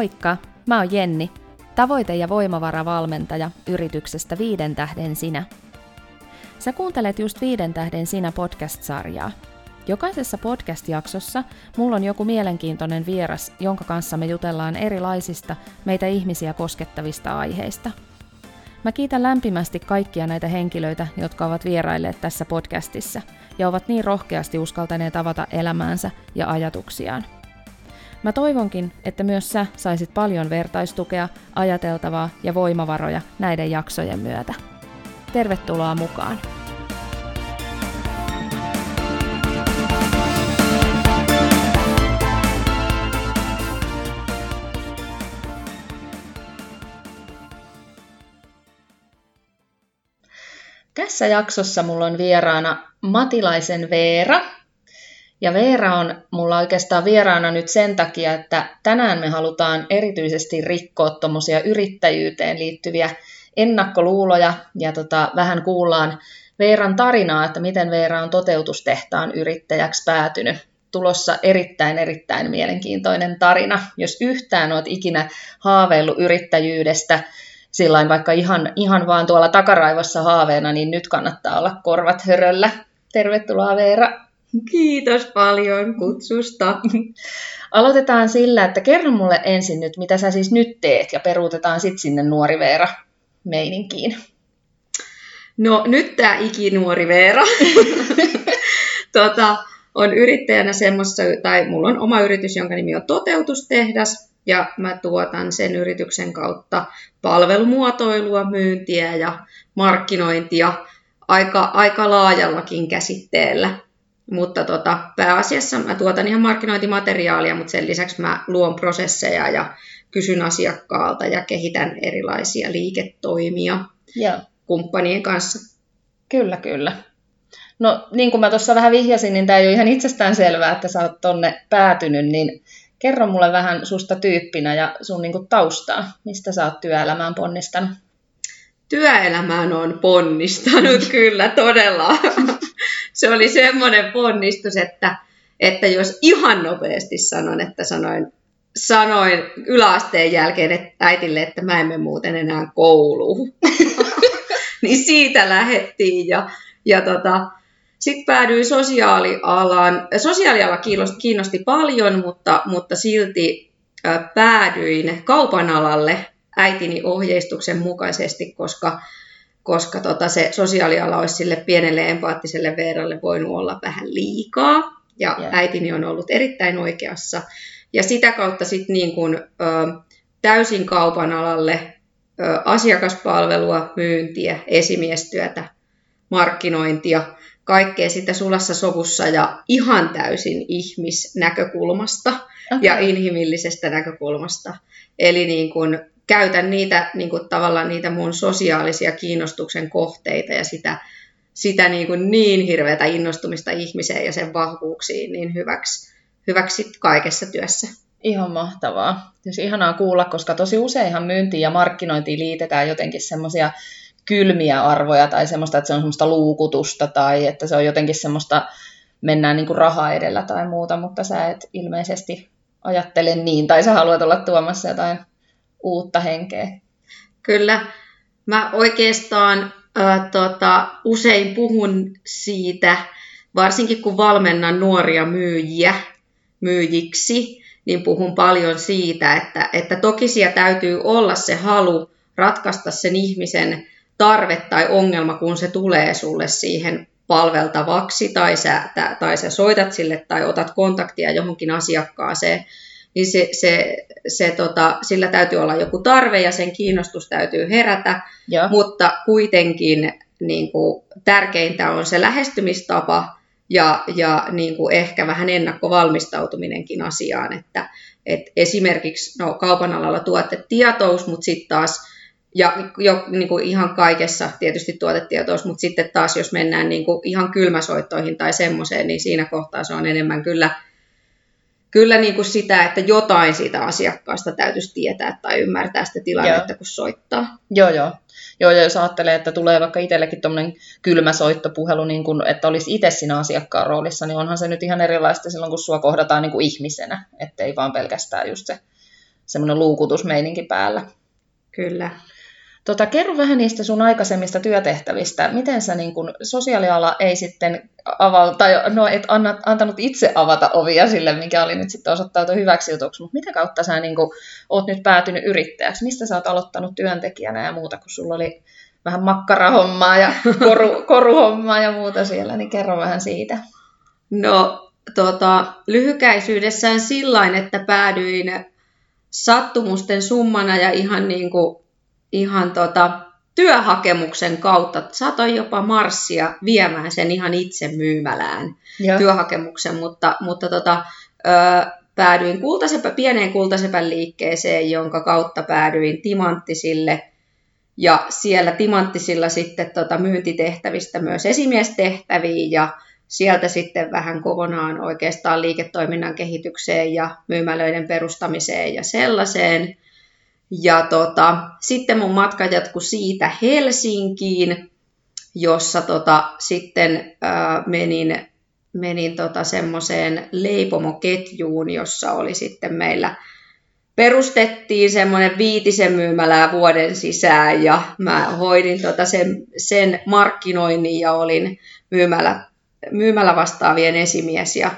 Moikka, mä oon Jenni, tavoite- ja voimavaravalmentaja yrityksestä Viiden tähden sinä. Sä kuuntelet just Viiden tähden sinä podcast-sarjaa. Jokaisessa podcast-jaksossa mulla on joku mielenkiintoinen vieras, jonka kanssa me jutellaan erilaisista meitä ihmisiä koskettavista aiheista. Mä kiitän lämpimästi kaikkia näitä henkilöitä, jotka ovat vierailleet tässä podcastissa ja ovat niin rohkeasti uskaltaneet avata elämäänsä ja ajatuksiaan. Mä toivonkin, että myös sä saisit paljon vertaistukea, ajateltavaa ja voimavaroja näiden jaksojen myötä. Tervetuloa mukaan! Tässä jaksossa mulla on vieraana Matilaisen Veera, ja Veera on mulla oikeastaan vieraana nyt sen takia, että tänään me halutaan erityisesti rikkoa tuommoisia yrittäjyyteen liittyviä ennakkoluuloja ja tota, vähän kuullaan Veeran tarinaa, että miten Veera on toteutustehtaan yrittäjäksi päätynyt. Tulossa erittäin, erittäin mielenkiintoinen tarina. Jos yhtään olet ikinä haaveillut yrittäjyydestä, sillain vaikka ihan, ihan vaan tuolla takaraivossa haaveena, niin nyt kannattaa olla korvat höröllä. Tervetuloa Veera. Kiitos paljon kutsusta. Aloitetaan sillä, että kerro mulle ensin nyt, mitä sä siis nyt teet, ja peruutetaan sitten sinne nuori Veera meininkiin. No nyt tämä ikinuori Veera. tota, on yrittäjänä semmoista, tai mulla on oma yritys, jonka nimi on Toteutustehdas, ja mä tuotan sen yrityksen kautta palvelumuotoilua, myyntiä ja markkinointia aika, aika laajallakin käsitteellä. Mutta tota, pääasiassa mä tuotan ihan markkinointimateriaalia, mutta sen lisäksi mä luon prosesseja ja kysyn asiakkaalta ja kehitän erilaisia liiketoimia Joo. kumppanien kanssa. Kyllä, kyllä. No niin kuin mä tuossa vähän vihjasin, niin tämä ei ole ihan itsestään selvää, että sä oot tonne päätynyt, niin kerro mulle vähän susta tyyppinä ja sun niin kuin taustaa, mistä sä oot työelämään ponnistanut? Työelämään on ponnistanut kyllä todella se oli semmoinen ponnistus, että, että jos ihan nopeasti sanon, että sanoin, sanoin yläasteen jälkeen että äitille, että mä emme muuten enää kouluun. niin siitä lähettiin ja, ja tota, sitten päädyin sosiaalialaan. Sosiaaliala kiinnosti paljon, mutta, mutta silti päädyin kaupan alalle äitini ohjeistuksen mukaisesti, koska koska tota, se sosiaaliala olisi sille pienelle empaattiselle Veeralle voinut olla vähän liikaa. Ja yeah. äitini on ollut erittäin oikeassa. Ja sitä kautta sitten niin kun, ö, täysin kaupan alalle ö, asiakaspalvelua, myyntiä, esimiestyötä, markkinointia, kaikkea sitä sulassa sovussa ja ihan täysin ihmisnäkökulmasta okay. ja inhimillisestä näkökulmasta. Eli niin kun käytän niitä niin kuin, tavallaan niitä mun sosiaalisia kiinnostuksen kohteita ja sitä, sitä niin, kuin niin hirveätä innostumista ihmiseen ja sen vahvuuksiin niin hyväksi, hyväksi kaikessa työssä. Ihan mahtavaa. Siis ihanaa kuulla, koska tosi useinhan myyntiin ja markkinointiin liitetään jotenkin semmoisia kylmiä arvoja tai semmoista, että se on semmoista luukutusta tai että se on jotenkin semmoista, mennään niin kuin raha edellä tai muuta, mutta sä et ilmeisesti ajattele niin, tai sä haluat olla tuomassa jotain uutta henkeä. Kyllä. Mä oikeastaan äh, tota, usein puhun siitä, varsinkin kun valmennan nuoria myyjiä myyjiksi, niin puhun paljon siitä, että, että toki siellä täytyy olla se halu ratkaista sen ihmisen tarve tai ongelma, kun se tulee sulle siihen palveltavaksi, tai sä, tai sä soitat sille tai otat kontaktia johonkin asiakkaaseen, niin se, se, se tota, sillä täytyy olla joku tarve ja sen kiinnostus täytyy herätä, ja. mutta kuitenkin niin kuin, tärkeintä on se lähestymistapa ja, ja niin kuin ehkä vähän ennakkovalmistautuminenkin asiaan, että et esimerkiksi no, kaupan alalla tuotetietous, mutta sitten taas ja jo niin kuin ihan kaikessa tietysti tuotetietous, mutta sitten taas jos mennään niin kuin ihan kylmäsoittoihin tai semmoiseen, niin siinä kohtaa se on enemmän kyllä kyllä niin kuin sitä, että jotain siitä asiakkaasta täytyisi tietää tai ymmärtää sitä tilannetta, joo. kun soittaa. Joo, joo. Joo, ja jos ajattelee, että tulee vaikka itsellekin tuommoinen kylmä soittopuhelu, niin kuin, että olisi itse siinä asiakkaan roolissa, niin onhan se nyt ihan erilaista silloin, kun sua kohdataan niin kuin ihmisenä, ettei vaan pelkästään just se, semmoinen luukutusmeininki päällä. Kyllä. Tota, kerro vähän niistä sun aikaisemmista työtehtävistä. Miten sä niin kun, sosiaaliala ei sitten avaa, tai no et anna, antanut itse avata ovia sille, mikä oli nyt sitten osoittautu hyväksi jutuksi, mutta mitä kautta sä niin kun, oot nyt päätynyt yrittäjäksi? Mistä sä oot aloittanut työntekijänä ja muuta, kun sulla oli vähän makkarahommaa ja koru, koruhommaa ja muuta siellä, niin kerro vähän siitä. No tota, lyhykäisyydessään sillain, että päädyin sattumusten summana ja ihan, niin kuin, ihan tota, työhakemuksen kautta. Satoin jopa marssia viemään sen ihan itse myymälään Joo. työhakemuksen, mutta, mutta tota, ö, päädyin kultasepä, pieneen kultasepän liikkeeseen, jonka kautta päädyin timanttisille ja siellä timanttisilla sitten tota myyntitehtävistä myös esimiestehtäviin ja sieltä sitten vähän kokonaan oikeastaan liiketoiminnan kehitykseen ja myymälöiden perustamiseen ja sellaiseen. Ja tota, sitten mun matka jatkui siitä Helsinkiin, jossa tota, sitten ää, menin, menin tota semmoiseen leipomoketjuun, jossa oli sitten meillä perustettiin semmoinen viitisen myymälää vuoden sisään ja mä hoidin tota sen, sen markkinoinnin ja olin myymälä, myymällä vastaavien esimies ja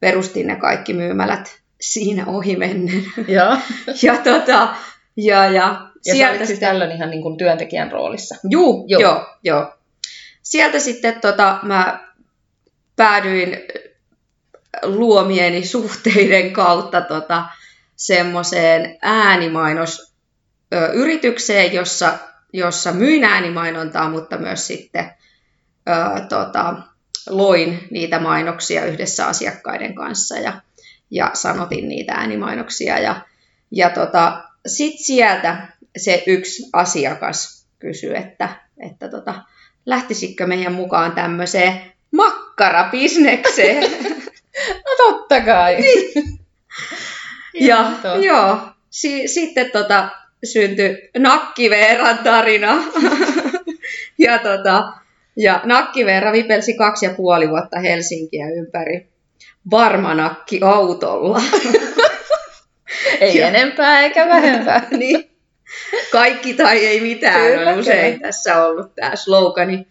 perustin ne kaikki myymälät siinä ohi mennen. Ja, ja, tota, ja, ja, ja sieltä siis tällöin ihan niin kuin työntekijän roolissa. Juu, joo, joo. joo. Sieltä sitten tota, mä päädyin luomieni suhteiden kautta tota, semmoiseen äänimainosyritykseen, jossa, jossa myin äänimainontaa, mutta myös sitten ö, tota, loin niitä mainoksia yhdessä asiakkaiden kanssa ja, ja sanotin niitä äänimainoksia. Ja, ja tota, sitten sieltä se yksi asiakas kysyi, että, että tota, lähtisikö meidän mukaan tämmöiseen makkarabisnekseen. No totta kai. Niin. Ja joo, si- sitten tota, syntyi Nakkiveeran tarina. ja, tota, ja Nakkiveera vipelsi kaksi ja puoli vuotta Helsinkiä ympäri varmanakki autolla. ei ja, enempää eikä vähempää. niin. Kaikki tai ei mitään kyllä, on usein kyllä. tässä ollut tämä slogani.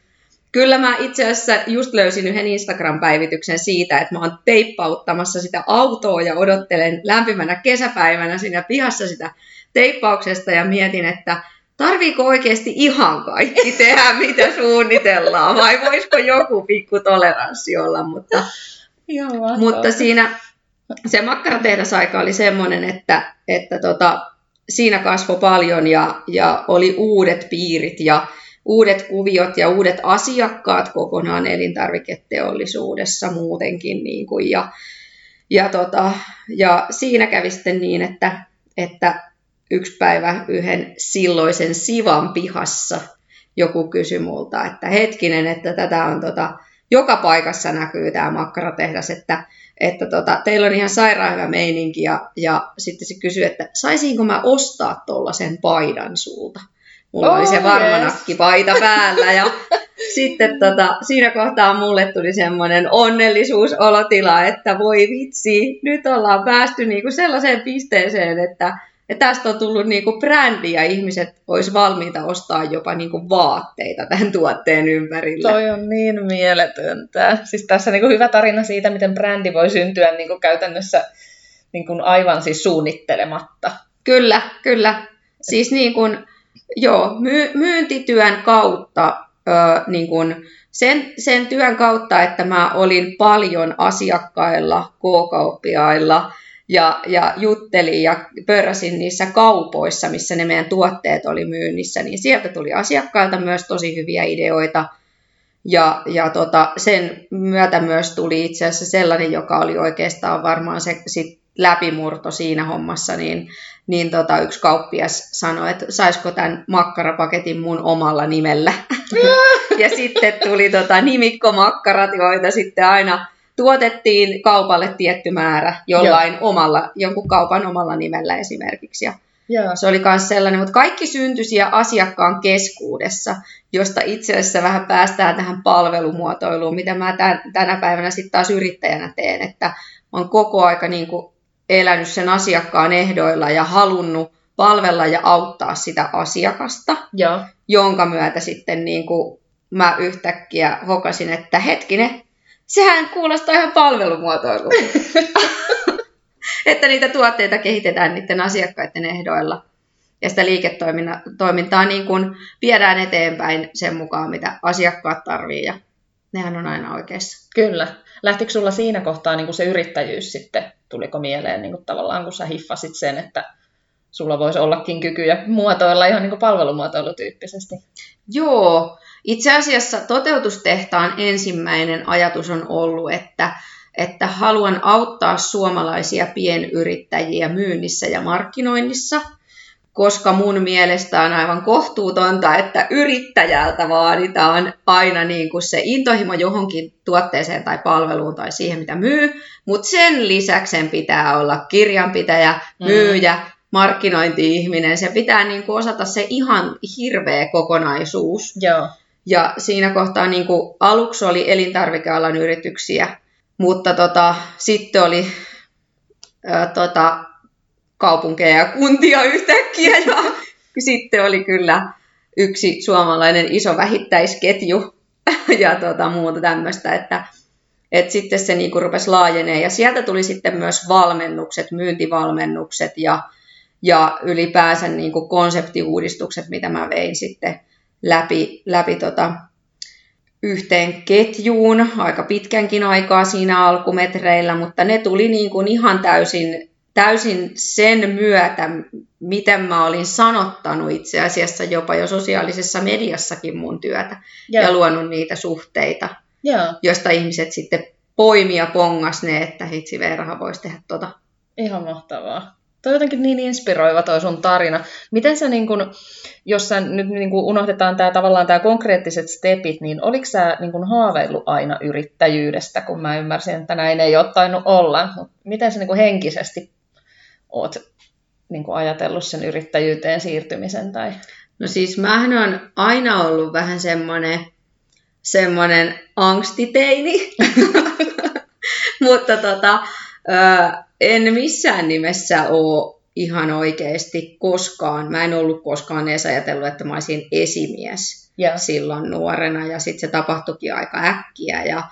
Kyllä mä itse asiassa just löysin yhden Instagram-päivityksen siitä, että mä oon teippauttamassa sitä autoa ja odottelen lämpimänä kesäpäivänä siinä pihassa sitä teippauksesta ja mietin, että tarviiko oikeasti ihan kaikki tehdä, mitä suunnitellaan, vai voisiko joku pikku toleranssi olla, mutta, Joo, mutta siinä se makkaratehdasaika oli semmoinen, että, että tota, siinä kasvoi paljon ja, ja oli uudet piirit ja uudet kuviot ja uudet asiakkaat kokonaan elintarviketeollisuudessa muutenkin. Niin kuin, ja, ja, tota, ja siinä kävi sitten niin, että, että yksi päivä yhden silloisen Sivan pihassa joku kysyi multa, että hetkinen, että tätä on tota, joka paikassa näkyy tämä makkaratehdas, että, että tota, teillä on ihan sairaan hyvä meininki ja, ja sitten se kysyi, että saisinko mä ostaa tuollaisen paidan sulta. Mulla oh, oli se varmanakkipaita yes. päällä ja sitten tota, siinä kohtaa mulle tuli semmoinen onnellisuusolotila, että voi vitsi, nyt ollaan päästy niinku sellaiseen pisteeseen, että, että tästä on tullut niinku brändi ja ihmiset olisi valmiita ostaa jopa niinku vaatteita tämän tuotteen ympärille. Toi on niin mieletöntä. Siis tässä niinku hyvä tarina siitä, miten brändi voi syntyä niinku käytännössä niinku aivan siis suunnittelematta. Kyllä, kyllä. Siis niin kuin, Joo, my, myyntityön kautta, ö, niin kun sen, sen työn kautta, että mä olin paljon asiakkailla, k-kauppiailla ja, ja juttelin ja pörräsin niissä kaupoissa, missä ne meidän tuotteet oli myynnissä, niin sieltä tuli asiakkailta myös tosi hyviä ideoita. Ja, ja tota, sen myötä myös tuli itse asiassa sellainen, joka oli oikeastaan varmaan se sit läpimurto siinä hommassa, niin niin tota, yksi kauppias sanoi, että saisiko tämän makkarapaketin mun omalla nimellä. ja sitten tuli tota, nimikkomakkarat, joita sitten aina tuotettiin kaupalle tietty määrä jollain Joo. omalla, jonkun kaupan omalla nimellä esimerkiksi. Ja Joo. Se oli myös sellainen, mutta kaikki syntyi siellä asiakkaan keskuudessa, josta itse asiassa vähän päästään tähän palvelumuotoiluun, mitä mä tänä päivänä sitten taas yrittäjänä teen, että on koko aika niin kuin elänyt sen asiakkaan ehdoilla ja halunnut palvella ja auttaa sitä asiakasta, Joo. jonka myötä sitten niin kuin mä yhtäkkiä hokasin, että hetkinen, sehän kuulostaa ihan palvelumuotoilulta. että niitä tuotteita kehitetään niiden asiakkaiden ehdoilla. Ja sitä liiketoimintaa niin kuin viedään eteenpäin sen mukaan, mitä asiakkaat tarvii. Ja nehän on aina oikeassa. Kyllä. Lähtikö sulla siinä kohtaa niin kuin se yrittäjyys sitten, tuliko mieleen niin kuin tavallaan, kun sä hiffasit sen, että sulla voisi ollakin kykyjä muotoilla ihan niin kuin palvelumuotoilutyyppisesti? Joo, itse asiassa toteutustehtaan ensimmäinen ajatus on ollut, että, että haluan auttaa suomalaisia pienyrittäjiä myynnissä ja markkinoinnissa, koska mun mielestä on aivan kohtuutonta, että yrittäjältä vaaditaan aina niin kuin se intohimo johonkin tuotteeseen tai palveluun tai siihen, mitä myy, mutta sen lisäksi sen pitää olla kirjanpitäjä, myyjä, mm markkinointi-ihminen, se pitää niin kuin osata se ihan hirveä kokonaisuus. Joo. Ja siinä kohtaa niin kuin aluksi oli elintarvikealan yrityksiä, mutta tota, sitten oli ää, tota, kaupunkeja ja kuntia yhtäkkiä. Ja sitten oli kyllä yksi suomalainen iso vähittäisketju ja tota, muuta tämmöistä, että et sitten se niinku rupesi laajenee. Ja sieltä tuli sitten myös valmennukset, myyntivalmennukset ja ja ylipäänsä niin kuin konseptiuudistukset, mitä mä vein sitten läpi, läpi tota yhteen ketjuun aika pitkänkin aikaa siinä alkumetreillä, mutta ne tuli niin kuin ihan täysin, täysin sen myötä, miten mä olin sanottanut itse asiassa jopa jo sosiaalisessa mediassakin mun työtä Joo. ja luonut niitä suhteita, Joo. josta ihmiset sitten poimia pongas ne, että hitsi Veerahan voisi tehdä tota. Ihan mahtavaa. Toi jotenkin niin inspiroiva toi sun tarina. Miten sä, niin kun, jos sä nyt niin kun unohdetaan tää, tavallaan tämä konkreettiset stepit, niin oliko sä niin kun haaveillut aina yrittäjyydestä, kun mä ymmärsin, että näin ei ole tainnut olla. Mut miten sä niin kun henkisesti oot niin kun ajatellut sen yrittäjyyteen siirtymisen? Tai... No siis mähän on aina ollut vähän semmoinen semmoinen angstiteini, mutta tota, en missään nimessä ole ihan oikeasti koskaan, mä en ollut koskaan edes ajatellut, että mä olisin esimies yeah. silloin nuorena. Ja sitten se tapahtuikin aika äkkiä. Ja,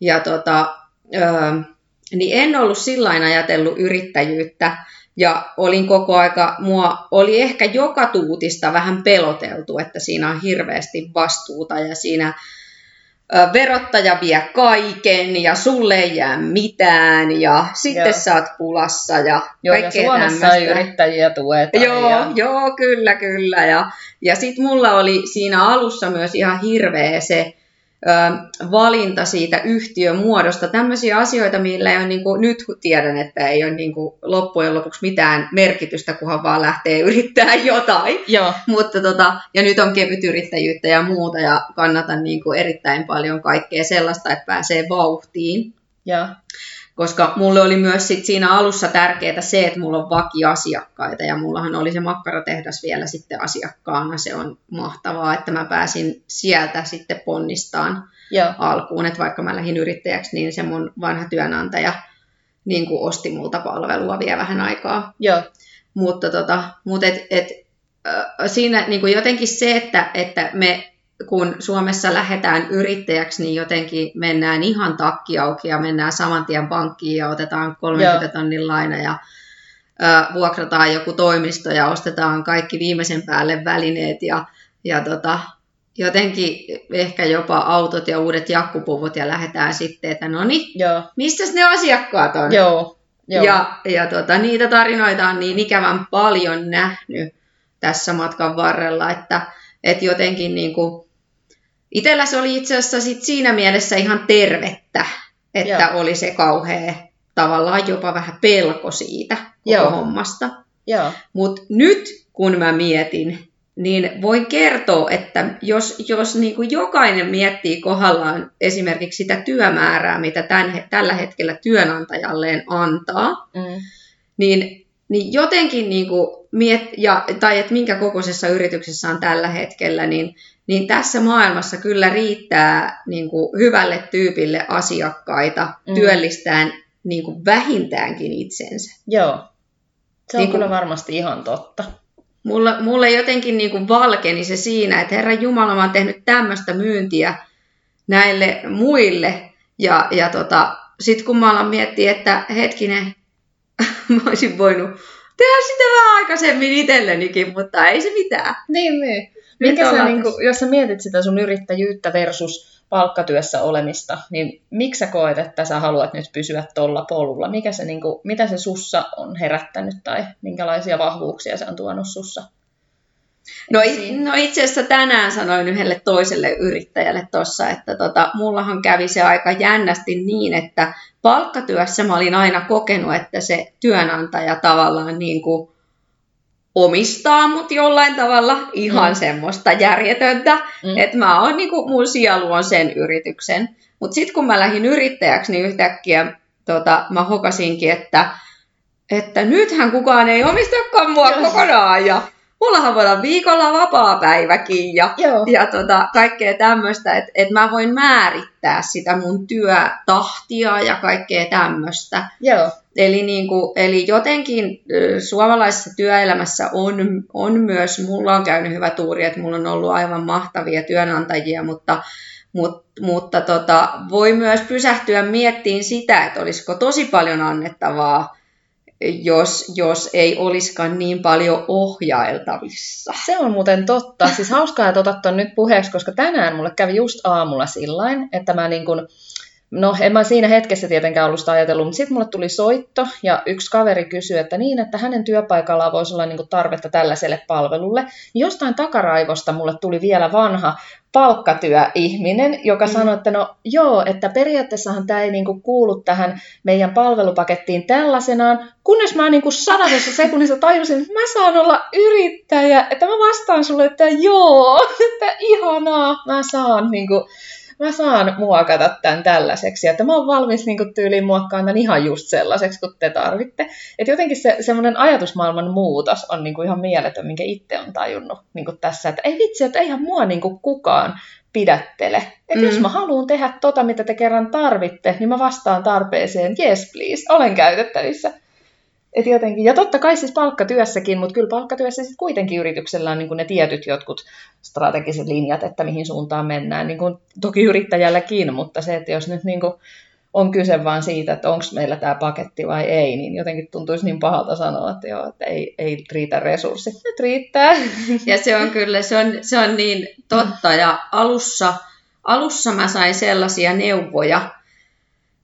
ja tota, ö, niin en ollut sillä ajatellut yrittäjyyttä. Ja olin koko aika, mua oli ehkä joka tuutista vähän peloteltu, että siinä on hirveästi vastuuta. Ja siinä verottaja vie kaiken ja sulle ei jää mitään ja sitten joo. sä oot pulassa ja joo, ja Suomessa tämmöistä. ei yrittäjiä tueta. Joo, ja... joo, kyllä, kyllä. Ja, ja sitten mulla oli siinä alussa myös ihan hirveä se valinta siitä yhtiön muodosta. Tämmöisiä asioita, millä ei ole, niin kuin, nyt tiedän, että ei ole niin kuin, loppujen lopuksi mitään merkitystä, kunhan vaan lähtee yrittää jotain. Joo. Mutta tota, ja nyt on kevyt yrittäjyyttä ja muuta ja kannatan niin kuin, erittäin paljon kaikkea sellaista, että pääsee vauhtiin. Ja koska mulle oli myös sit siinä alussa tärkeää se, että mulla on vakiasiakkaita ja mullahan oli se makkaratehdas vielä sitten asiakkaana. Se on mahtavaa, että mä pääsin sieltä sitten ponnistaan Joo. alkuun, että vaikka mä lähdin yrittäjäksi, niin se mun vanha työnantaja niin kuin osti multa palvelua vielä vähän aikaa. Joo. Mutta tota, mut et, et, äh, siinä niin kuin jotenkin se, että, että me kun Suomessa lähdetään yrittäjäksi, niin jotenkin mennään ihan takki auki ja mennään saman tien pankkiin ja otetaan 30 Joo. tonnin laina ja ö, vuokrataan joku toimisto ja ostetaan kaikki viimeisen päälle välineet ja, ja tota, jotenkin ehkä jopa autot ja uudet jakkupuvut ja lähdetään sitten, että no niin, missä ne asiakkaat on? Joo. Joo. Ja, ja tota, niitä tarinoita on niin ikävän paljon nähnyt tässä matkan varrella, että, että jotenkin niin kuin, Itellä se oli itse asiassa sit siinä mielessä ihan tervettä, että Joo. oli se kauhea tavallaan jopa vähän pelko siitä Joo. hommasta. Mutta nyt kun mä mietin, niin voin kertoa, että jos, jos niin kuin jokainen miettii kohdallaan esimerkiksi sitä työmäärää, mitä tämän, tällä hetkellä työnantajalleen antaa, mm. niin, niin jotenkin niin kuin miet, ja, tai että minkä kokoisessa yrityksessä on tällä hetkellä, niin niin tässä maailmassa kyllä riittää niin kuin hyvälle tyypille asiakkaita mm. työllistään niin kuin vähintäänkin itsensä. Joo, se on Niin kuin- kyllä varmasti ihan totta. Mulla, mulle jotenkin niin kuin valkeni se siinä, että Herra Jumala, mä oon tehnyt tämmöistä myyntiä näille muille. Ja, ja tota, sitten kun mä alan miettiä, että hetkinen, mä olisin voinut tehdä sitä vähän aikaisemmin itsellenikin, mutta ei se mitään. Niin, niin. Mikä sä, niin kuin, jos sä mietit sitä sun yrittäjyyttä versus palkkatyössä olemista, niin miksi sä koet, että sä haluat nyt pysyä tuolla polulla? Mikä se, niin kuin, mitä se sussa on herättänyt tai minkälaisia vahvuuksia se on tuonut sussa? No, no itse asiassa tänään sanoin yhdelle toiselle yrittäjälle tuossa, että tota, mullahan kävi se aika jännästi niin, että palkkatyössä mä olin aina kokenut, että se työnantaja tavallaan niin kuin omistaa mut jollain tavalla ihan Mm. mm. semmoista järjetöntä, Mm. että mä oon niin kuin, mun sielu on sen yrityksen. Mutta sitten kun mä lähdin yrittäjäksi, niin yhtäkkiä tota, mä hokasinkin, että, että nythän kukaan ei omistakaan mua kokonaan ja mullahan voi olla viikolla vapaa päiväkin ja, Joo. ja tota, kaikkea tämmöistä, että et mä voin määrittää sitä mun työtahtia ja kaikkea tämmöistä. Joo. Eli, niin kuin, eli jotenkin suomalaisessa työelämässä on, on myös, mulla on käynyt hyvä tuuri, että mulla on ollut aivan mahtavia työnantajia, mutta, mut, mutta tota, voi myös pysähtyä miettiin sitä, että olisiko tosi paljon annettavaa, jos, jos ei olisikaan niin paljon ohjailtavissa. Se on muuten totta. Siis hauskaa, että otat nyt puheeksi, koska tänään mulle kävi just aamulla sillain, että mä niin kun, no en mä siinä hetkessä tietenkään ollut sitä ajatellut, mutta sitten mulle tuli soitto ja yksi kaveri kysyi, että niin, että hänen työpaikallaan voisi olla niin kun tarvetta tällaiselle palvelulle. Niin jostain takaraivosta mulle tuli vielä vanha palkkatyöihminen, joka Mm. sanoi, että no joo, että periaatteessahan tämä ei niinku kuulu tähän meidän palvelupakettiin tällaisenaan, kunnes mä niinku sadasessa sekunnissa tajusin, että mä saan olla yrittäjä, että mä vastaan sulle, että joo, että ihanaa, mä saan niinku, mä saan muokata tämän tällaiseksi, että mä oon valmis niinku tyyliin muokkaamaan tämän ihan just sellaiseksi, kun te tarvitte. Että jotenkin se semmoinen ajatusmaailman muutos on niinku ihan mieletön, minkä itse on tajunnut niinku tässä, että ei vitsi, että eihän mua niinku kukaan pidättele. Että mm. jos mä haluan tehdä tota, mitä te kerran tarvitte, niin mä vastaan tarpeeseen, yes please, olen käytettävissä. Et jotenkin, ja totta kai siis palkkatyössäkin, mutta kyllä palkkatyössä sitten kuitenkin yrityksellä on niin ne tietyt jotkut strategiset linjat, että mihin suuntaan mennään. Niin kuin toki yrittäjälläkin, mutta se, että jos nyt niin on kyse vaan siitä, että onko meillä tämä paketti vai ei, niin jotenkin tuntuisi niin pahalta sanoa, että joo, että ei, ei riitä resurssit. Nyt riittää. Ja se on kyllä, se on, se on niin totta. Ja alussa, alussa mä sain sellaisia neuvoja,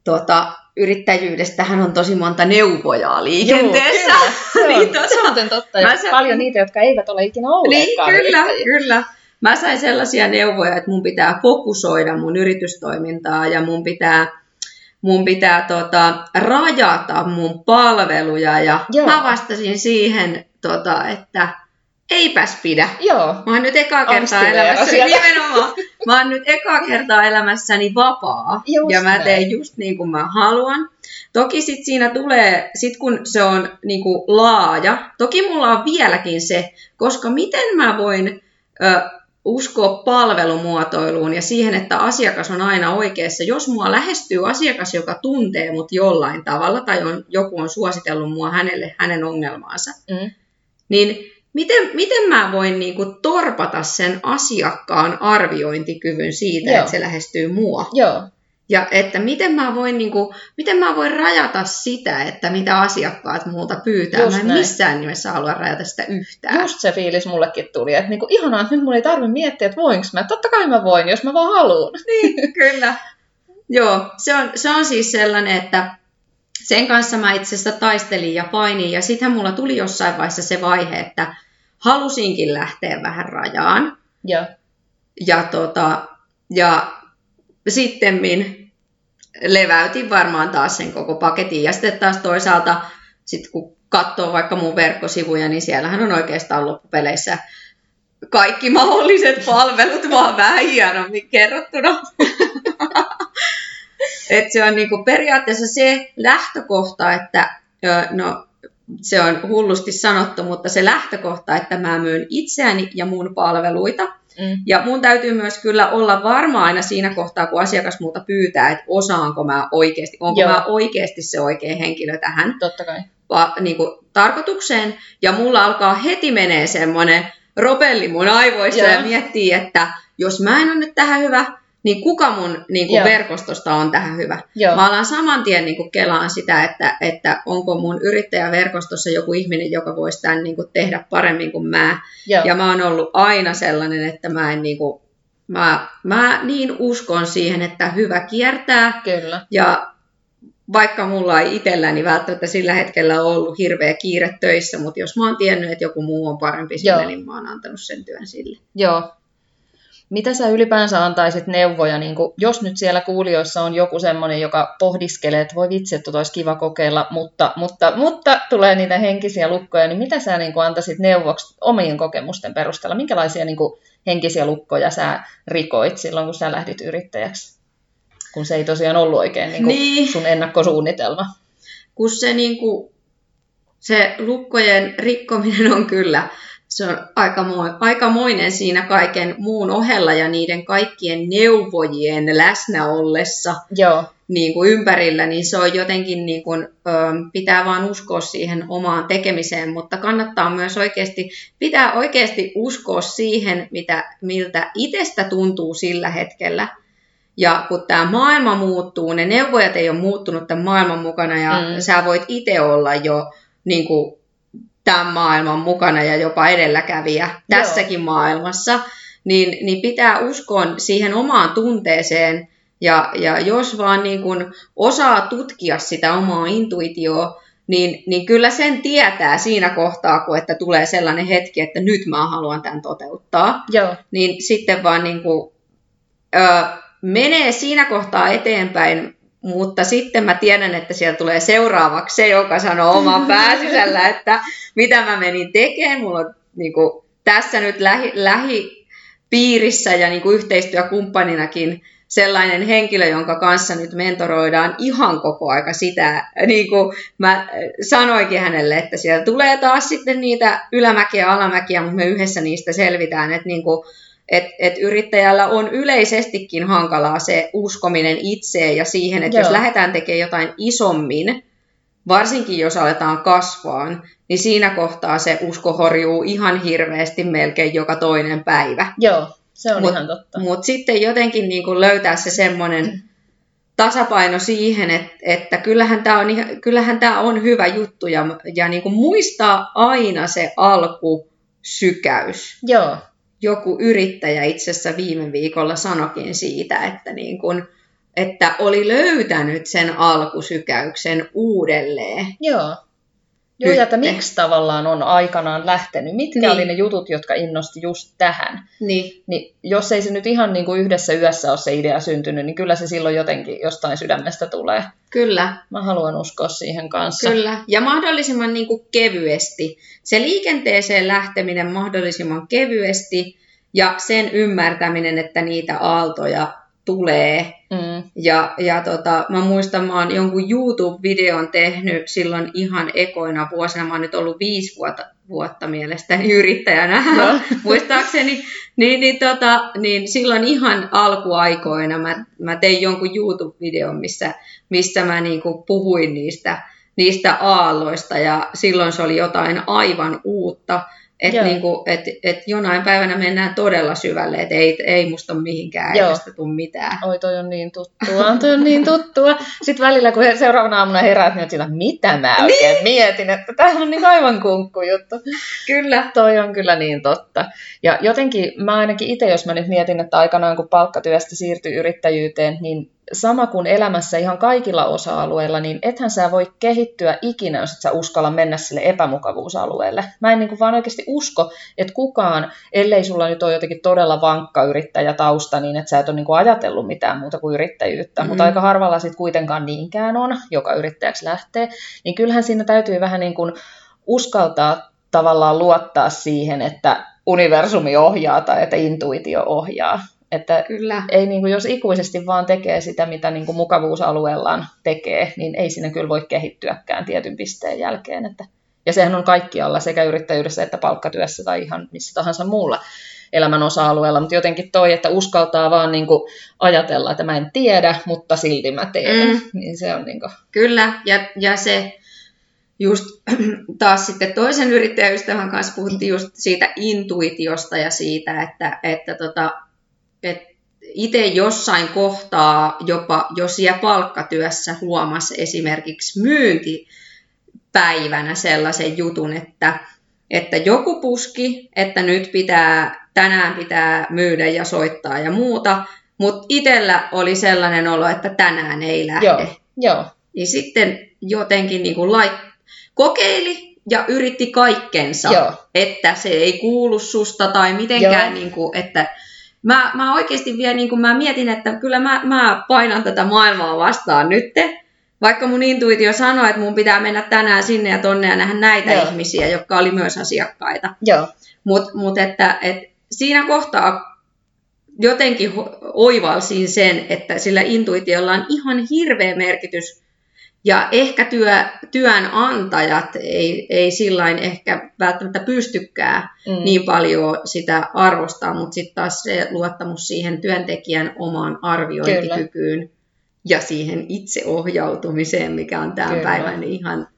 tota, yrittäjyydestähän on tosi monta neuvojaa liikenteessä. Joo, kyllä. Niin Se on, tota, se on muuten totta. Ja mä paljon niitä, jotka eivät ole ikinä Niin, olleetkaan kyllä, kyllä. Mä sain sellaisia neuvoja, että mun pitää fokusoida mun yritystoimintaa ja mun pitää, mun pitää tota, rajata mun palveluja. Ja Joo. mä vastasin siihen, tota, että eipäs pidä. Joo, Mä oon nyt ekaa kertaa sieltä. nimenomaan, mä oon nyt ekaa kertaa elämässäni vapaa. Just ja mä näin. teen just niin kuin mä haluan. Toki sit siinä tulee, sit kun se on niin kuin laaja, toki mulla on vieläkin se, koska miten mä voin ö, uskoa palvelumuotoiluun ja siihen, että asiakas on aina oikeassa. Jos mua lähestyy asiakas, joka tuntee mut jollain tavalla tai on, joku on suositellut mua hänelle hänen ongelmaansa, Mm. niin miten, miten mä voin niin kuin torpata sen asiakkaan arviointikyvyn siitä, Joo. että se lähestyy mua? joo, Ja että miten mä voin, niin kuin, miten mä voin rajata sitä, että mitä asiakkaat multa pyytää. Just mä en näin. missään nimessä halua rajata sitä yhtään. just se fiilis mullekin tuli, että niinku, ihanaa, että nyt mun ei tarvitse miettiä, että voinko mä. Totta kai mä voin, jos mä vaan haluan. Niin, kyllä. Joo, se on, se on siis sellainen, että sen kanssa mä itse asiassa taistelin ja painin. Ja sitten mulla tuli jossain vaiheessa se vaihe, että halusinkin lähteä vähän rajaan. Joo, Ja, tota, ja sitten leväytin varmaan taas sen koko paketin. Ja sitten taas toisaalta, sit kun katsoo vaikka mun verkkosivuja, niin siellähän on oikeastaan loppupeleissä kaikki mahdolliset palvelut, vaan vähän hienommin kerrottuna. Et se on niinku periaatteessa se lähtökohta, että no, se on hullusti sanottu, mutta se lähtökohta, että mä myyn itseäni ja mun palveluita, Mm. Ja mun täytyy myös kyllä olla varma aina siinä kohtaa, kun asiakas muuta pyytää, että osaanko mä oikeasti, onko Joo. mä oikeasti se oikea henkilö tähän Totta kai. Va, niin kuin, tarkoitukseen. Ja mulla alkaa heti menee semmoinen ropelli mun aivoissa Joo. ja miettii, että jos mä en ole nyt tähän hyvä, niin kuka mun niin kuin verkostosta on tähän hyvä. Joo. Mä alan saman tien niin kuin kelaan sitä, että, että onko mun yrittäjäverkostossa joku ihminen, joka voisi tämän niin kuin tehdä paremmin kuin mä. Joo. Ja mä oon ollut aina sellainen, että mä en niin kuin, mä, mä niin uskon siihen, että hyvä kiertää. Kyllä. Ja vaikka mulla ei itselläni välttämättä sillä hetkellä ollut hirveä kiire töissä, mutta jos mä oon tiennyt, että joku muu on parempi sillä, niin mä oon antanut sen työn sille. Joo, mitä sä ylipäänsä antaisit neuvoja, niin kun, jos nyt siellä kuulijoissa on joku semmoinen, joka pohdiskelee, että voi vitsi, että olisi kiva kokeilla, mutta, mutta, mutta tulee niitä henkisiä lukkoja, niin mitä sä niin antaisit neuvoksi omien kokemusten perusteella? Minkälaisia niin kun, henkisiä lukkoja sä rikoit silloin, kun sä lähdit yrittäjäksi? Kun se ei tosiaan ollut oikein niin niin. sun ennakkosuunnitelma. Kun se, niin kuin, se lukkojen rikkominen on kyllä se on aikamoinen siinä kaiken muun ohella ja niiden kaikkien neuvojien läsnä ollessa Joo. Niin kuin ympärillä, niin se on jotenkin, niin kuin, pitää vaan uskoa siihen omaan tekemiseen, mutta kannattaa myös oikeasti, pitää oikeasti uskoa siihen, mitä, miltä itsestä tuntuu sillä hetkellä. Ja kun tämä maailma muuttuu, ne neuvojat ei ole muuttunut tämän maailman mukana ja mm. sä voit itse olla jo niin kuin, tämän maailman mukana ja jopa edelläkävijä tässäkin Joo. maailmassa, niin, niin pitää uskoa siihen omaan tunteeseen ja, ja jos vaan niin kun osaa tutkia sitä omaa intuitioa, niin, niin kyllä sen tietää siinä kohtaa, kun että tulee sellainen hetki, että nyt mä haluan tämän toteuttaa. Joo. Niin sitten vaan niin kuin, ö, menee siinä kohtaa eteenpäin mutta sitten mä tiedän, että siellä tulee seuraavaksi se, joka sanoo oman pääsisällä, että mitä mä menin tekemään. Mulla on niin kuin, tässä nyt lähi, lähipiirissä ja niin kuin yhteistyökumppaninakin sellainen henkilö, jonka kanssa nyt mentoroidaan ihan koko aika sitä, niin kuin mä sanoinkin hänelle, että siellä tulee taas sitten niitä ylämäkiä ja alamäkiä, mutta me yhdessä niistä selvitään, että niin kuin, että et yrittäjällä on yleisestikin hankalaa se uskominen itseen ja siihen, että Joo. jos lähdetään tekemään jotain isommin, varsinkin jos aletaan kasvaan, niin siinä kohtaa se usko horjuu ihan hirveästi melkein joka toinen päivä. Joo, se on mut, ihan totta. Mutta sitten jotenkin niin kuin löytää se semmoinen tasapaino siihen, että, että kyllähän tämä on, kyllähän tää on hyvä juttu ja, ja niin kuin muistaa aina se alkusykäys. Joo joku yrittäjä itse asiassa viime viikolla sanokin siitä, että, niin kun, että oli löytänyt sen alkusykäyksen uudelleen. Joo. Joo, ja että miksi tavallaan on aikanaan lähtenyt? Mitkä niin. oli ne jutut, jotka innosti just tähän? Niin. niin jos ei se nyt ihan niin kuin yhdessä yössä ole se idea syntynyt, niin kyllä se silloin jotenkin jostain sydämestä tulee. Kyllä. Mä haluan uskoa siihen kanssa. Kyllä, ja mahdollisimman niin kuin kevyesti. Se liikenteeseen lähteminen mahdollisimman kevyesti ja sen ymmärtäminen, että niitä aaltoja tulee. Mm. Ja, ja tota, mä muistan, mä oon jonkun YouTube-videon tehnyt silloin ihan ekoina vuosina. Mä oon nyt ollut viisi vuotta, vuotta mielestäni yrittäjänä, no. muistaakseni. Niin, niin, tota, niin silloin ihan alkuaikoina mä, mä tein jonkun YouTube-videon, missä, missä mä niinku puhuin niistä, niistä aalloista ja silloin se oli jotain aivan uutta. Että niinku, et, et jonain päivänä mennään todella syvälle, että ei, ei musta mihinkään, Joo. tästä tule mitään. Oi, toi on niin tuttua, toi on niin tuttua. Sitten välillä, kun seuraavana aamuna heräät, niin sillä, mitä mä oikein niin. mietin, että tämä on niin aivan kunkku juttu. Kyllä. Toi on kyllä niin totta. Ja jotenkin mä ainakin itse, jos mä nyt mietin, että aikanaan kun palkkatyöstä siirtyi yrittäjyyteen, niin sama kuin elämässä ihan kaikilla osa-alueilla, niin ethän sä voi kehittyä ikinä, jos et sä uskalla mennä sille epämukavuusalueelle. Mä en niin kuin vaan oikeasti usko, että kukaan, ellei sulla nyt ole jotenkin todella vankka yrittäjätausta, niin että sä et ole niin kuin ajatellut mitään muuta kuin yrittäjyyttä, mm-hmm. mutta aika harvalla sitten kuitenkaan niinkään on, joka yrittäjäksi lähtee, niin kyllähän siinä täytyy vähän niin kuin uskaltaa tavallaan luottaa siihen, että universumi ohjaa tai että intuitio ohjaa. Että kyllä. Ei, niin kuin, jos ikuisesti vaan tekee sitä, mitä niin kuin mukavuusalueellaan tekee, niin ei sinne kyllä voi kehittyäkään tietyn pisteen jälkeen. Että, ja sehän on kaikkialla sekä yrittäjyydessä että palkkatyössä tai ihan missä tahansa muulla. elämän osa-alueella, mutta jotenkin toi, että uskaltaa vaan niin kuin ajatella, että mä en tiedä, mutta silti mä teen, mm. niin se on niin kuin... Kyllä, ja, ja se just taas sitten toisen yrittäjäystävän kanssa puhuttiin just siitä intuitiosta ja siitä, että, että tota, että itse jossain kohtaa jopa jo siellä palkkatyössä huomasi esimerkiksi myyntipäivänä sellaisen jutun, että, että joku puski, että nyt pitää, tänään pitää myydä ja soittaa ja muuta, mutta itsellä oli sellainen olo, että tänään ei lähde. Joo, joo. Niin sitten jotenkin niin kuin lait, kokeili ja yritti kaikkensa, Joo. että se ei kuulu susta tai mitenkään, niin kuin, että mä, mä oikeasti vielä niin kuin mä mietin, että kyllä mä, mä painan tätä maailmaa vastaan nytte, vaikka mun intuitio sanoi, että mun pitää mennä tänään sinne ja tonne ja nähdä näitä Joo. ihmisiä, jotka oli myös asiakkaita. Mutta mut että, et siinä kohtaa jotenkin oivalsin sen, että sillä intuitiolla on ihan hirveä merkitys ja ehkä työ, työnantajat ei, ei sillain ehkä välttämättä pystykään mm. niin paljon sitä arvostaa, mutta sitten taas se luottamus siihen työntekijän omaan arviointikykyyn Kyllä. ja siihen itseohjautumiseen, mikä on tämän Kyllä. päivän ihan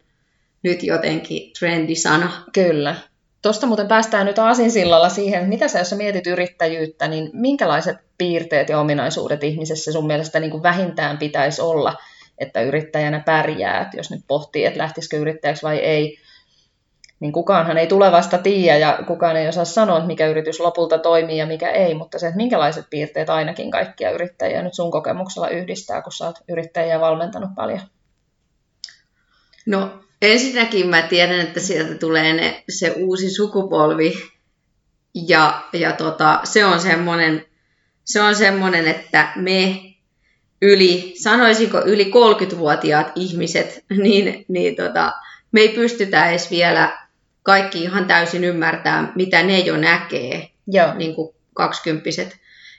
nyt jotenkin trendisana. Kyllä. Tuosta muuten päästään nyt aasinsillalla siihen, että mitä sä, jos sä mietit yrittäjyyttä, niin minkälaiset piirteet ja ominaisuudet ihmisessä sun mielestä niin kuin vähintään pitäisi olla – että yrittäjänä pärjää, että jos nyt pohtii, että lähtisikö yrittäjäksi vai ei, niin kukaanhan ei tulevasta tiedä ja kukaan ei osaa sanoa, mikä yritys lopulta toimii ja mikä ei, mutta se, että minkälaiset piirteet ainakin kaikkia yrittäjiä nyt sun kokemuksella yhdistää, kun sä oot yrittäjiä valmentanut paljon? No ensinnäkin mä tiedän, että sieltä tulee ne, se uusi sukupolvi ja, ja tota, se on semmoinen, se on semmoinen, että me yli, sanoisinko yli 30-vuotiaat ihmiset, niin, niin tota, me ei pystytä edes vielä kaikki ihan täysin ymmärtämään, mitä ne jo näkee, Joo. niin kuin kaksikymppiset.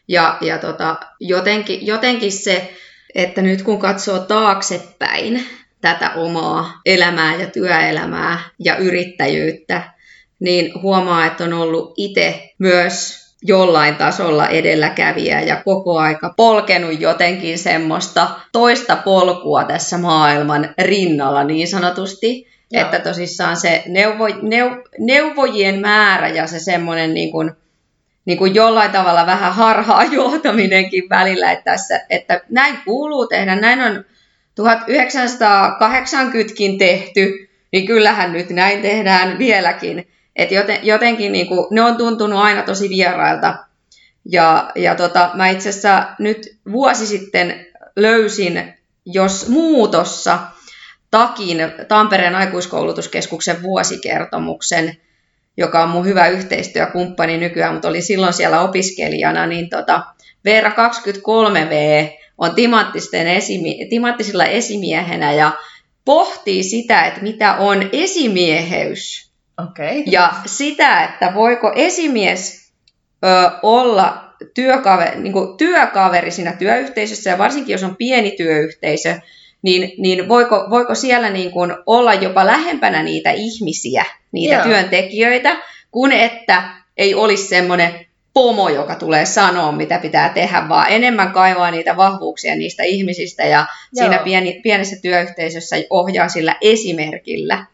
Ja, ja tota, jotenkin, jotenkin se, että nyt kun katsoo taaksepäin tätä omaa elämää ja työelämää ja yrittäjyyttä, niin huomaa, että on ollut itse myös jollain tasolla edelläkävijä ja koko aika polkenut jotenkin semmoista toista polkua tässä maailman rinnalla niin sanotusti. Joo. Että tosissaan se neuvo, neu, neuvojien määrä ja se semmoinen niin kuin, niin kuin jollain tavalla vähän harhaa johtaminenkin välillä, että, tässä, että näin kuuluu tehdä, näin on 1980kin tehty, niin kyllähän nyt näin tehdään vieläkin. Et joten, jotenkin niin kuin, ne on tuntunut aina tosi vierailta. Ja, ja tota, mä itse asiassa nyt vuosi sitten löysin, jos muutossa, Takin Tampereen aikuiskoulutuskeskuksen vuosikertomuksen, joka on mun hyvä yhteistyökumppani nykyään, mutta oli silloin siellä opiskelijana, niin tota, Veera 23V on esimi- timanttisilla esimiehenä ja pohtii sitä, että mitä on esimieheys Okay. Ja sitä, että voiko esimies ö, olla työkaveri, niin kuin työkaveri siinä työyhteisössä, ja varsinkin jos on pieni työyhteisö, niin, niin voiko, voiko siellä niin kuin olla jopa lähempänä niitä ihmisiä, niitä Joo. työntekijöitä, kun että ei olisi semmoinen pomo, joka tulee sanoa, mitä pitää tehdä, vaan enemmän kaivaa niitä vahvuuksia niistä ihmisistä ja Joo. siinä pieni, pienessä työyhteisössä ohjaa sillä esimerkillä.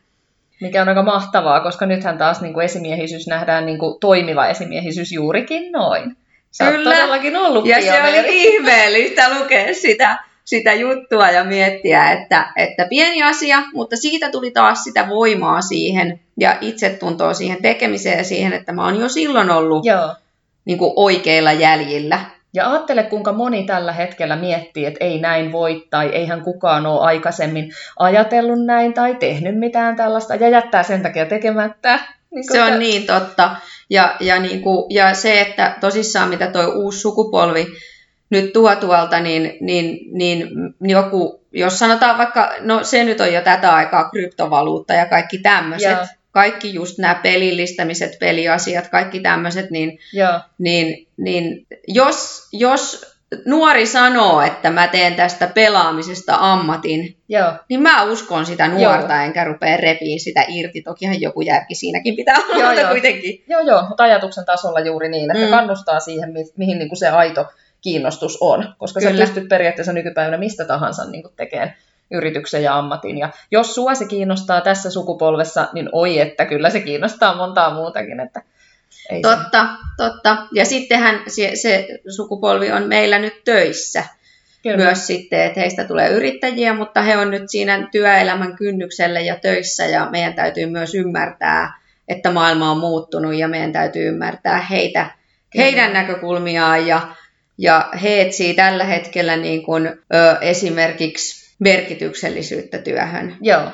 Mikä on aika mahtavaa, koska nythän taas niin kuin esimiehisyys nähdään niin kuin toimiva esimiehisyys juurikin noin. Sä Kyllä. todellakin ollut Ja se oli ihmeellistä lukea sitä, sitä juttua ja miettiä, että, että pieni asia, mutta siitä tuli taas sitä voimaa siihen ja itsetuntoa siihen tekemiseen ja siihen, että mä oon jo silloin ollut Joo. Niin kuin oikeilla jäljillä. Ja ajattele, kuinka moni tällä hetkellä miettii, että ei näin voi tai eihän kukaan ole aikaisemmin ajatellut näin tai tehnyt mitään tällaista ja jättää sen takia tekemättä. Niin se on niin totta. Ja, ja, niin kuin, ja se, että tosissaan mitä tuo uusi sukupolvi nyt tuo tuolta, niin, niin, niin joku, jos sanotaan vaikka, no se nyt on jo tätä aikaa kryptovaluutta ja kaikki tämmöiset, kaikki just nämä pelillistämiset, peliasiat, kaikki tämmöiset, niin, niin, niin jos, jos nuori sanoo, että mä teen tästä pelaamisesta ammatin, Joo. niin mä uskon sitä nuorta, joo. enkä rupea repiin sitä irti. Tokihan joku järki siinäkin pitää olla, joo, joo. kuitenkin. Joo, joo, mutta ajatuksen tasolla juuri niin, että mm. kannustaa siihen, mi- mihin niin kuin se aito kiinnostus on, koska Kyllä. sä pystyt periaatteessa nykypäivänä mistä tahansa niin tekemään yrityksen ja ammatin. Ja jos sua se kiinnostaa tässä sukupolvessa, niin oi, että kyllä se kiinnostaa montaa muutakin. Että ei totta, se. totta. Ja sittenhän se, se sukupolvi on meillä nyt töissä. Kyllä. Myös sitten, että heistä tulee yrittäjiä, mutta he on nyt siinä työelämän kynnyksellä ja töissä ja meidän täytyy myös ymmärtää, että maailma on muuttunut ja meidän täytyy ymmärtää heitä, heidän näkökulmiaan ja, ja he etsii tällä hetkellä niin kuin, ö, esimerkiksi merkityksellisyyttä työhön. Joo.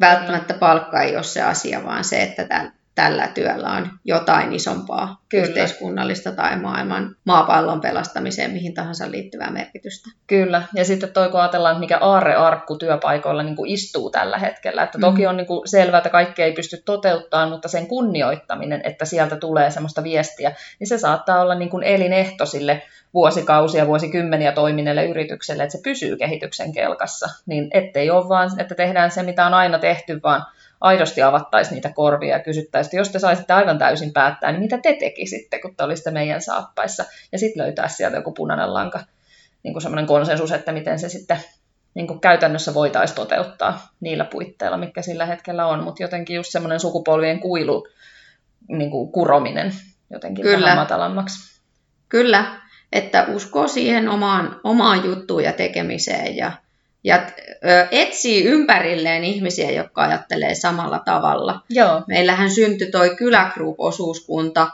Välttämättä palkka ei ole se asia, vaan se, että tämän, tällä työllä on jotain isompaa Kyllä. yhteiskunnallista tai maailman maapallon pelastamiseen mihin tahansa liittyvää merkitystä. Kyllä, ja sitten toi kun ajatellaan, että mikä aarrearkku työpaikoilla niin kuin istuu tällä hetkellä, että toki mm. on niin kuin selvää, että kaikki ei pysty toteuttamaan, mutta sen kunnioittaminen, että sieltä tulee semmoista viestiä, niin se saattaa olla niin kuin elinehto sille vuosikausia, vuosikymmeniä toimineelle yritykselle, että se pysyy kehityksen kelkassa, niin ettei ole vaan, että tehdään se, mitä on aina tehty, vaan aidosti avattaisiin niitä korvia ja kysyttäisiin, että jos te saisitte aivan täysin päättää, niin mitä te tekisitte, kun te olisitte meidän saappaissa. Ja sitten löytää sieltä joku punainen lanka, niin kuin semmoinen konsensus, että miten se sitten niin kuin käytännössä voitaisiin toteuttaa niillä puitteilla, mikä sillä hetkellä on. Mutta jotenkin just semmoinen sukupolvien kuilu niin kuin kurominen jotenkin Kyllä. vähän matalammaksi. Kyllä, että uskoo siihen omaan, omaan juttuun ja tekemiseen ja ja etsii ympärilleen ihmisiä, jotka ajattelee samalla tavalla. Joo. Meillähän syntyi toi Kylägroup-osuuskunta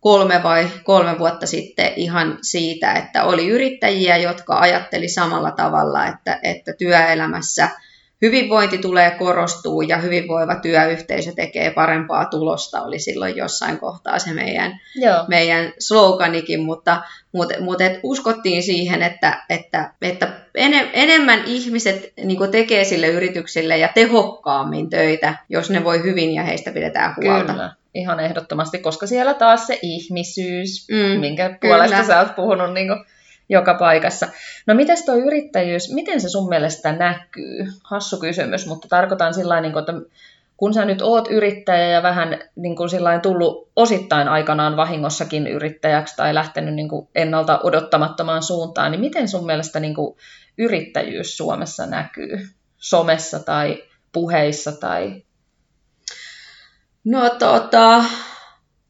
kolme vai kolme vuotta sitten ihan siitä, että oli yrittäjiä, jotka ajatteli samalla tavalla, että, että työelämässä – hyvinvointi tulee korostuu ja hyvinvoiva työyhteisö tekee parempaa tulosta, oli silloin jossain kohtaa se meidän, Joo. meidän sloganikin, mutta, mutta, mutta et uskottiin siihen, että, että, että enemmän ihmiset niin tekee sille yrityksille ja tehokkaammin töitä, jos ne voi hyvin ja heistä pidetään huolta. Kyllä ihan ehdottomasti, koska siellä taas se ihmisyys, mm, minkä puolesta kyllä. sä oot puhunut niin kuin joka paikassa. No miten tuo yrittäjyys, miten se sun mielestä näkyy? Hassu kysymys, mutta tarkoitan sillä niin että kun sä nyt oot yrittäjä ja vähän niin kuin sillain tullut osittain aikanaan vahingossakin yrittäjäksi tai lähtenyt niin kuin ennalta odottamattomaan suuntaan, niin miten sun mielestä niin kuin yrittäjyys Suomessa näkyy? Somessa tai puheissa tai... No tota,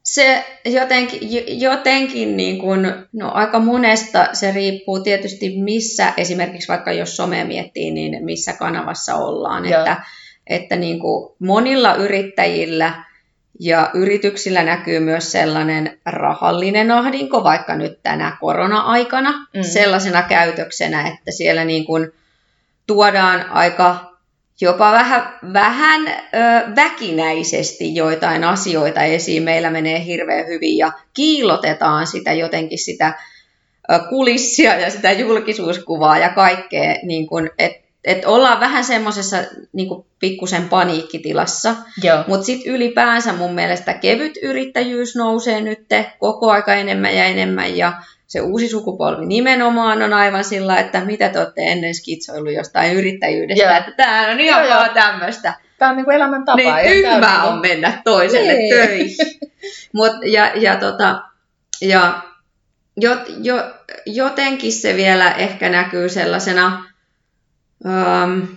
se jotenkin, jotenkin niin kuin, no aika monesta se riippuu tietysti missä, esimerkiksi vaikka jos some miettii, niin missä kanavassa ollaan. Joo. Että, että niin kuin monilla yrittäjillä ja yrityksillä näkyy myös sellainen rahallinen ahdinko, vaikka nyt tänä korona-aikana, mm. sellaisena käytöksenä, että siellä niin kuin tuodaan aika jopa vähän, vähän ö, väkinäisesti joitain asioita esiin. Meillä menee hirveän hyvin ja kiilotetaan sitä jotenkin sitä ö, kulissia ja sitä julkisuuskuvaa ja kaikkea, niin että et ollaan vähän semmoisessa niin pikkusen paniikkitilassa. Mutta sitten ylipäänsä mun mielestä kevyt yrittäjyys nousee nyt koko aika enemmän ja enemmän ja se uusi sukupolvi nimenomaan on aivan sillä, että mitä te olette ennen skitsoillut jostain yrittäjyydestä, yeah. että tämä on ihan vaan tämmöistä. Tämä on niin kuin elämäntapa. Niin tyhmää on niin mennä toiselle niin. töihin. Mut, ja, ja, tota, ja jo, jo, jotenkin se vielä ehkä näkyy sellaisena, um,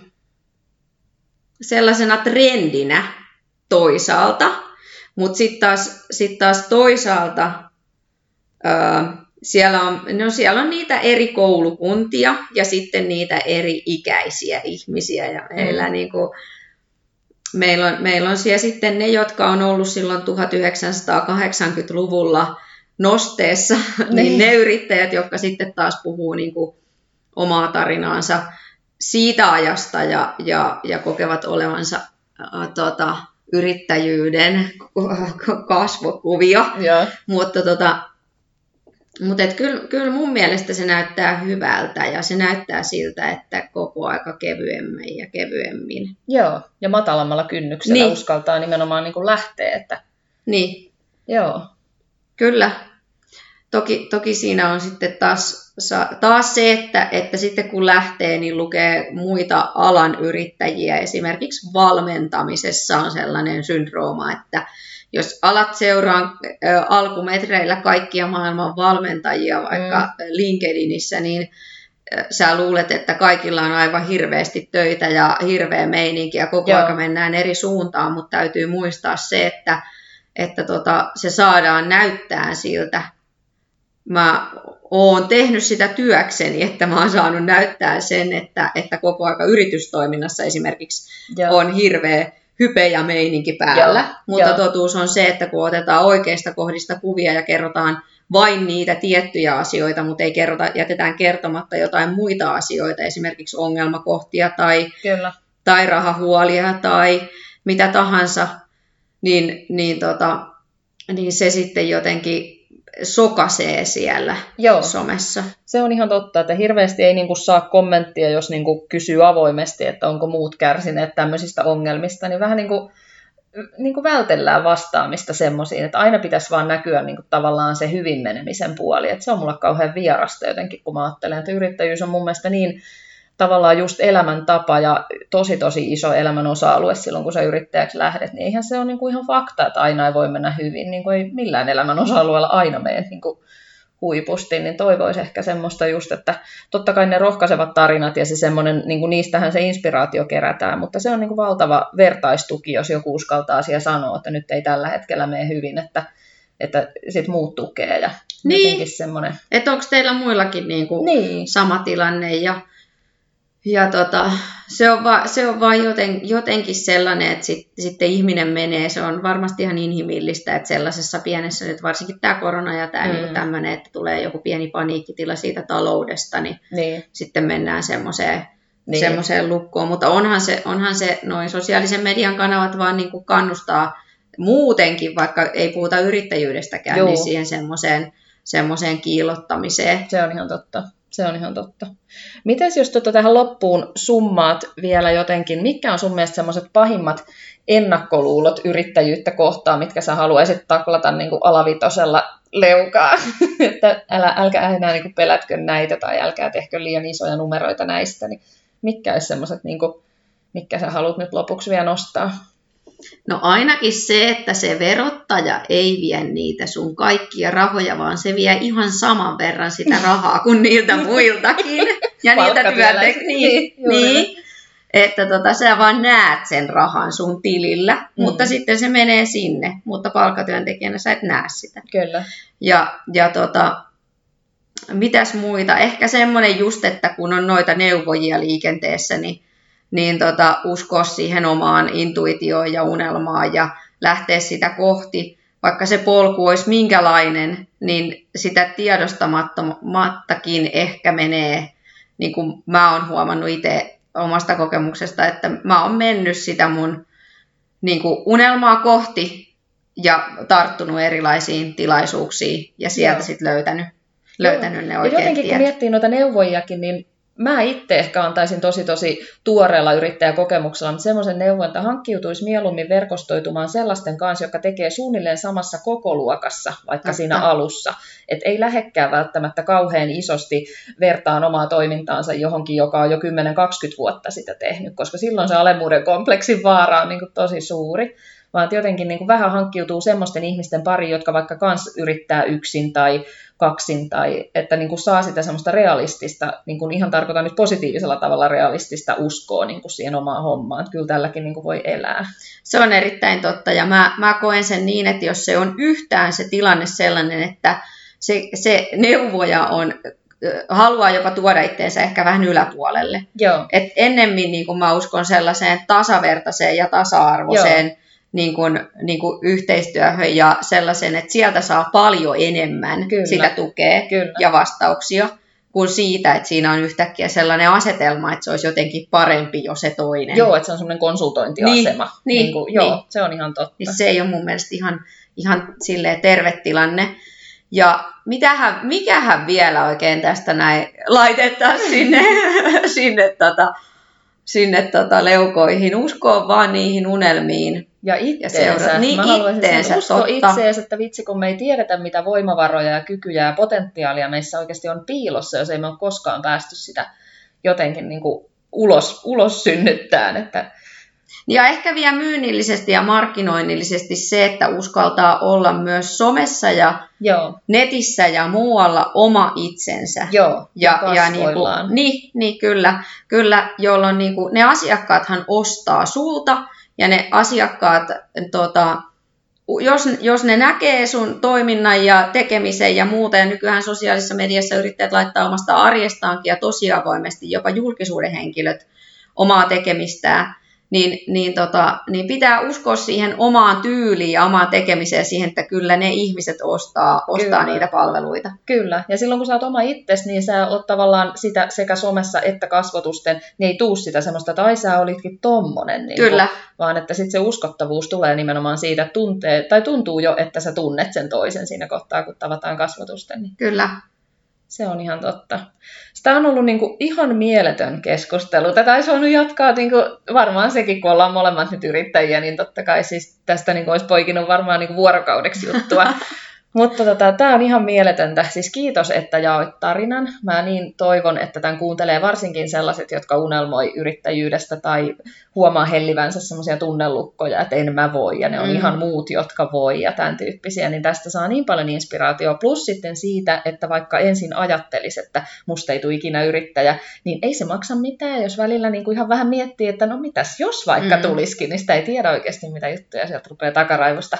sellaisena trendinä toisaalta, mutta sitten taas, sit taas toisaalta uh, siellä on, no siellä on niitä eri koulukuntia ja sitten niitä eri ikäisiä ihmisiä. Ja meillä, mm. niin kuin, meillä, on, meillä on siellä sitten ne, jotka on ollut silloin 1980-luvulla nosteessa, niin, niin ne yrittäjät, jotka sitten taas puhuu niin kuin omaa tarinaansa siitä ajasta ja, ja, ja kokevat olevansa äh, tota, yrittäjyyden kasvokuvia. Ja. Mutta tota, mutta kyllä, kyllä mun mielestä se näyttää hyvältä ja se näyttää siltä, että koko aika kevyemmin ja kevyemmin. Joo, ja matalammalla kynnyksellä niin. uskaltaa nimenomaan niin kuin lähteä. Että... Niin. Joo. Kyllä. Toki, toki siinä on sitten taas, taas se, että, että sitten kun lähtee, niin lukee muita alan yrittäjiä. Esimerkiksi valmentamisessa on sellainen syndrooma, että jos alat seuraa alkumetreillä kaikkia maailman valmentajia vaikka mm. LinkedInissä, niin sä luulet, että kaikilla on aivan hirveästi töitä ja hirveä meininki ja koko ajan mennään eri suuntaan, mutta täytyy muistaa se, että, että tota, se saadaan näyttää siltä. Mä oon tehnyt sitä työkseni, että mä oon saanut näyttää sen, että, että koko aika yritystoiminnassa esimerkiksi Joo. on hirveä hype ja meininki päällä, Joo. mutta Joo. totuus on se, että kun otetaan oikeista kohdista kuvia ja kerrotaan vain niitä tiettyjä asioita, mutta ei kerrota, jätetään kertomatta jotain muita asioita, esimerkiksi ongelmakohtia tai, Kyllä. tai rahahuolia tai mitä tahansa, niin, niin, tota, niin se sitten jotenkin sokasee siellä Joo. somessa. Se on ihan totta, että hirveästi ei niinku saa kommenttia, jos niinku kysyy avoimesti, että onko muut kärsineet tämmöisistä ongelmista, niin vähän niin kuin niin kuin vältellään vastaamista semmoisiin, että aina pitäisi vaan näkyä niin kuin tavallaan se hyvin menemisen puoli. Että se on mulle kauhean vierasta jotenkin, kun mä ajattelen, että yrittäjyys on mun mielestä niin tavallaan just elämäntapa ja tosi tosi iso elämän osa-alue silloin, kun sä yrittäjäksi lähdet, niin eihän se ole niin kuin ihan fakta, että aina ei voi mennä hyvin. Niin kuin ei millään elämän osa-alueella aina mene niin kuin huipusti, niin toivoisi ehkä semmoista just, että totta kai ne rohkaisevat tarinat ja se semmoinen, niin kuin niistähän se inspiraatio kerätään, mutta se on niin kuin valtava vertaistuki, jos joku uskaltaa asia sanoa, että nyt ei tällä hetkellä mene hyvin, että, että sit muut tukee ja niin. semmoinen. Että onko teillä muillakin niin kuin niin. sama tilanne ja ja tota, se on, va, se on vaan joten, jotenkin sellainen, että sit, sitten ihminen menee, se on varmasti ihan inhimillistä, että sellaisessa pienessä, nyt varsinkin tämä korona ja tämä mm. niin tämmöinen, että tulee joku pieni paniikkitila siitä taloudesta, niin, niin. sitten mennään semmoiseen niin. semmoiseen lukkoon. Mutta onhan se, onhan se noin sosiaalisen median kanavat vaan niin kuin kannustaa muutenkin, vaikka ei puhuta yrittäjyydestäkään, Joo. niin siihen semmoiseen, semmoiseen kiilottamiseen. Se on ihan totta se on ihan totta. Miten jos tota tähän loppuun summaat vielä jotenkin, mitkä on sun mielestä semmoiset pahimmat ennakkoluulot yrittäjyyttä kohtaan, mitkä sä haluaisit taklata niin kuin alavitosella leukaa, että älä, älkää enää niin kuin pelätkö näitä tai älkää tehkö liian isoja numeroita näistä, niin mitkä olisi semmoiset, niin kuin, mitkä sä haluat nyt lopuksi vielä nostaa? No ainakin se, että se verottaja ei vie niitä sun kaikkia rahoja, vaan se vie ihan saman verran sitä rahaa kuin niiltä muiltakin. Ja niiltä työntekijöiltä. Niin, niin, niin, että tota, sä vaan näet sen rahan sun tilillä, mm. mutta sitten se menee sinne, mutta palkkatyöntekijänä sä et näe sitä. Kyllä. Ja, ja tota, mitäs muita? Ehkä semmoinen just, että kun on noita neuvojia liikenteessä, niin niin tota, uskoa siihen omaan intuitioon ja unelmaan ja lähteä sitä kohti, vaikka se polku olisi minkälainen, niin sitä tiedostamattakin ehkä menee, niin kuin mä oon huomannut itse omasta kokemuksesta, että mä oon mennyt sitä mun niin kuin unelmaa kohti ja tarttunut erilaisiin tilaisuuksiin ja sieltä sitten löytänyt, löytänyt ne oikeat ja jotenkin tiet. kun miettii noita neuvojakin, niin mä itse ehkä antaisin tosi tosi tuoreella yrittäjäkokemuksella, mutta semmoisen neuvon, että hankkiutuisi mieluummin verkostoitumaan sellaisten kanssa, jotka tekee suunnilleen samassa kokoluokassa, vaikka Totta. siinä alussa. Et ei lähekkää välttämättä kauhean isosti vertaan omaa toimintaansa johonkin, joka on jo 10-20 vuotta sitä tehnyt, koska silloin se alemmuuden kompleksin vaara on niin kuin tosi suuri vaan jotenkin niin kuin vähän hankkiutuu semmoisten ihmisten pari, jotka vaikka kans yrittää yksin tai kaksin, tai että niin kuin saa sitä semmoista realistista, niin kuin ihan tarkoitan nyt positiivisella tavalla realistista uskoa niin kuin siihen omaan hommaan. Kyllä tälläkin niin kuin voi elää. Se on erittäin totta, ja mä, mä koen sen niin, että jos se on yhtään se tilanne sellainen, että se, se neuvoja on haluaa jopa tuoda itteensä ehkä vähän yläpuolelle. Joo. Et ennemmin niin kuin mä uskon sellaiseen tasavertaiseen ja tasa-arvoiseen Joo niin kuin, niin kuin yhteistyöhön ja sellaisen, että sieltä saa paljon enemmän Kyllä. sitä tukea Kyllä. ja vastauksia kuin siitä, että siinä on yhtäkkiä sellainen asetelma, että se olisi jotenkin parempi jo se toinen. Joo, että se on semmoinen konsultointiasema. Niin, niin, niin kuin, joo, niin. se on ihan totta. Niin se ei ole mun mielestä ihan, ihan silleen terve tilanne. Ja mitähän, mikähän vielä oikein tästä näin laitetaan sinne, sinne, tota, sinne tota leukoihin. Uskoa vaan niihin unelmiin Ja itteensä. Ja niin, Mä itteensä, usko totta. itseensä, että vitsi kun me ei tiedetä, mitä voimavaroja ja kykyjä ja potentiaalia meissä oikeasti on piilossa, jos ei me ole koskaan päästy sitä jotenkin niin kuin ulos, ulos synnyttään. Että Ja ehkä vielä myynnillisesti ja markkinoinnillisesti se, että uskaltaa olla myös somessa ja joo, netissä ja muualla oma itsensä. joo, Ja, ja niin, kuin, niin, niin kyllä, kyllä, jolloin niin kuin, ne asiakkaathan ostaa sulta ja ne asiakkaat, tota, jos, jos ne näkee sun toiminnan ja tekemisen ja muuta, ja nykyään sosiaalisessa mediassa yrittäjät laittaa omasta arjestaankin ja tosi avoimesti, jopa julkisuuden henkilöt omaa tekemistään, niin, niin, tota, niin pitää uskoa siihen omaan tyyliin ja omaan tekemiseen siihen, että kyllä ne ihmiset ostaa, ostaa Kyllä. niitä palveluita. Kyllä, ja silloin kun sä oot oma itses, niin sä oot tavallaan sitä sekä somessa että kasvotusten, niin ei tuu sitä semmoista, että ai sä olitkin tommonen. Niin Kyllä, Kuin, vaan että sitten se uskottavuus tulee nimenomaan siitä, että tuntee, tai tuntuu jo, että sä tunnet sen toisen siinä kohtaa, kun tavataan kasvotusten. Niin kyllä. Se on ihan totta. Sitä on ollut niin kuin ihan mieletön keskustelu. Tätä olisi voinut jatkaa niin kuin, varmaan sekin, kun ollaan molemmat nyt yrittäjiä, niin totta kai siis tästä niin kuin, olisi poikinut varmaan niin kuin vuorokaudeksi juttua. Mutta tota, tämä on ihan mieletöntä. Siis kiitos, että jaoit tarinan. Mä niin toivon, että tämän kuuntelee varsinkin sellaiset, jotka unelmoi yrittäjyydestä tai huomaa hellivänsä semmoisia tunnelukkoja, että en mä voi ja ne on Mm. ihan muut, jotka voi ja tämän tyyppisiä. Niin tästä saa niin paljon inspiraatioa. Plus sitten siitä, että vaikka ensin ajattelisi, että musta ei tule ikinä yrittäjä, niin ei se maksa mitään, jos välillä niin kuin ihan vähän miettii, että no mitäs jos vaikka Mm. tulisikin, niin sitä ei tiedä oikeasti mitä juttuja sieltä rupeaa takaraivosta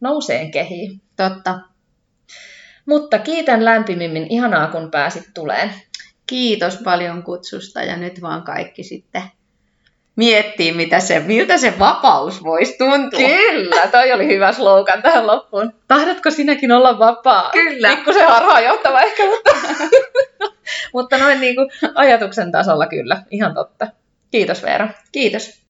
nouseen kehiin. Totta. Mutta kiitän lämpimimmin, ihanaa kun pääsit tuleen. Kiitos paljon kutsusta ja nyt vaan kaikki sitten miettii, mitä se, miltä se vapaus voisi tuntua. Kyllä, toi oli hyvä slogan tähän loppuun. Tahdotko sinäkin olla vapaa? Kyllä. Pikkusen harhaanjohtava ehkä, mutta, mutta noin niin kuin ajatuksen tasolla kyllä, ihan totta. Kiitos Veera. Kiitos.